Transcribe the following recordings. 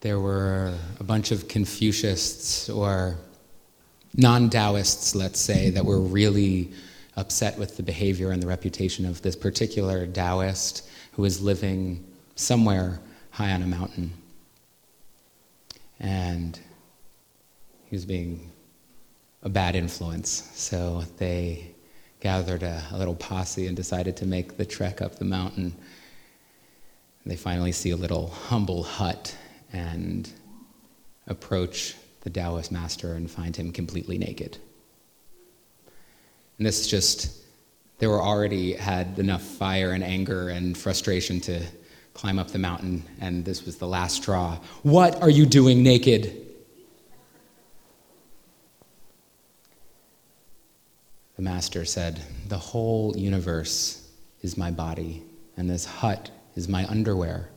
there were a bunch of Confucianists or non Taoists, let's say, that were really upset with the behavior and the reputation of this particular Taoist who was living somewhere high on a mountain. And he was being a bad influence. So they gathered a, a, little posse and decided to make the trek up the mountain. They finally see a little humble hut and approach the Taoist master and find him completely naked. And this just, they were already had enough fire and anger and frustration to climb up the mountain, and this was the last straw. What are you doing naked? The master said, The whole universe is my body, and this hut is my underwear.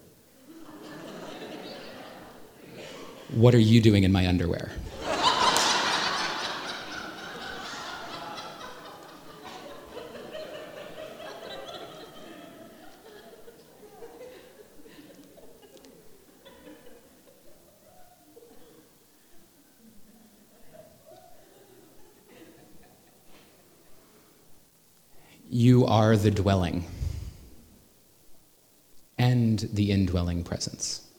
What are you doing in my underwear? You are the dwelling and the indwelling presence.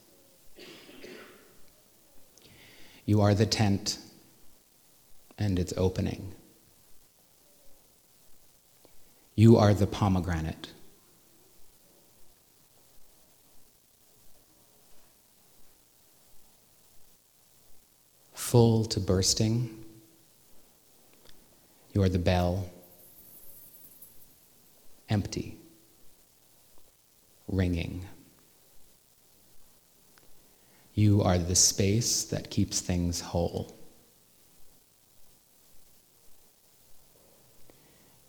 You are the tent and its opening. You are the pomegranate. Full to bursting. You are the bell empty, ringing. You are the space that keeps things whole.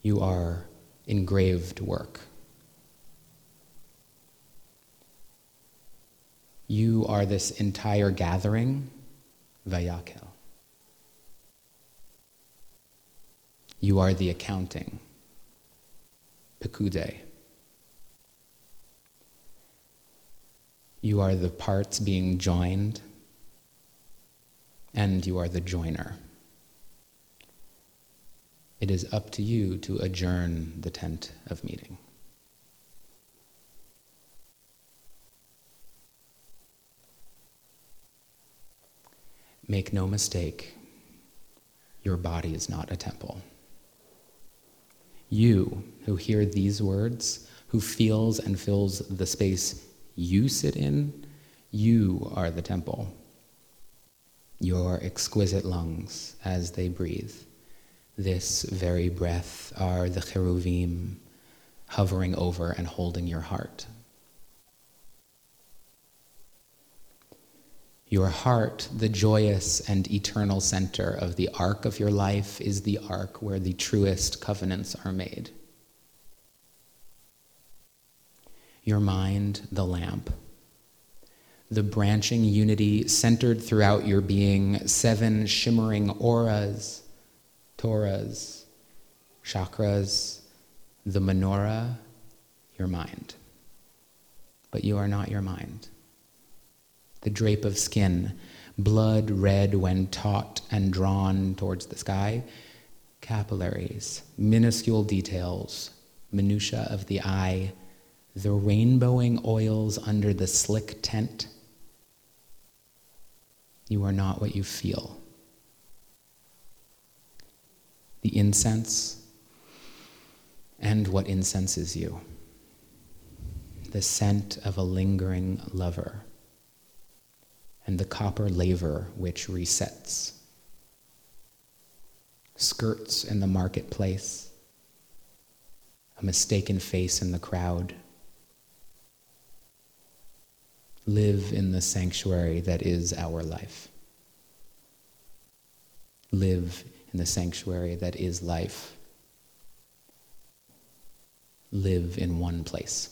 You are engraved work. You are this entire gathering, Vayakhel. You are the accounting. Pekudei. You are the parts being joined, and you are the joiner. It is up to you to adjourn the tent of meeting. Make no mistake, your body is not a temple. You who hear these words, who feels and fills the space you sit in, you are the temple. Your exquisite lungs as they breathe. This very breath are the cheruvim hovering over and holding your heart. Your heart, the joyous and eternal center of the arc of your life, is the ark where the truest covenants are made. Your mind, the lamp. The branching unity centered throughout your being, seven shimmering auras, Torahs, chakras, the menorah, your mind. But you are not your mind the drape of skin, blood red when taut and drawn towards the sky, capillaries, minuscule details, minutiae of the eye, the rainbowing oils under the slick tent. You are not what you feel. The incense and what incenses you. The scent of a lingering lover and the copper laver which resets. Skirts in the marketplace, a mistaken face in the crowd. Live in the sanctuary that is our life. Live in the sanctuary that is life. Live in one place.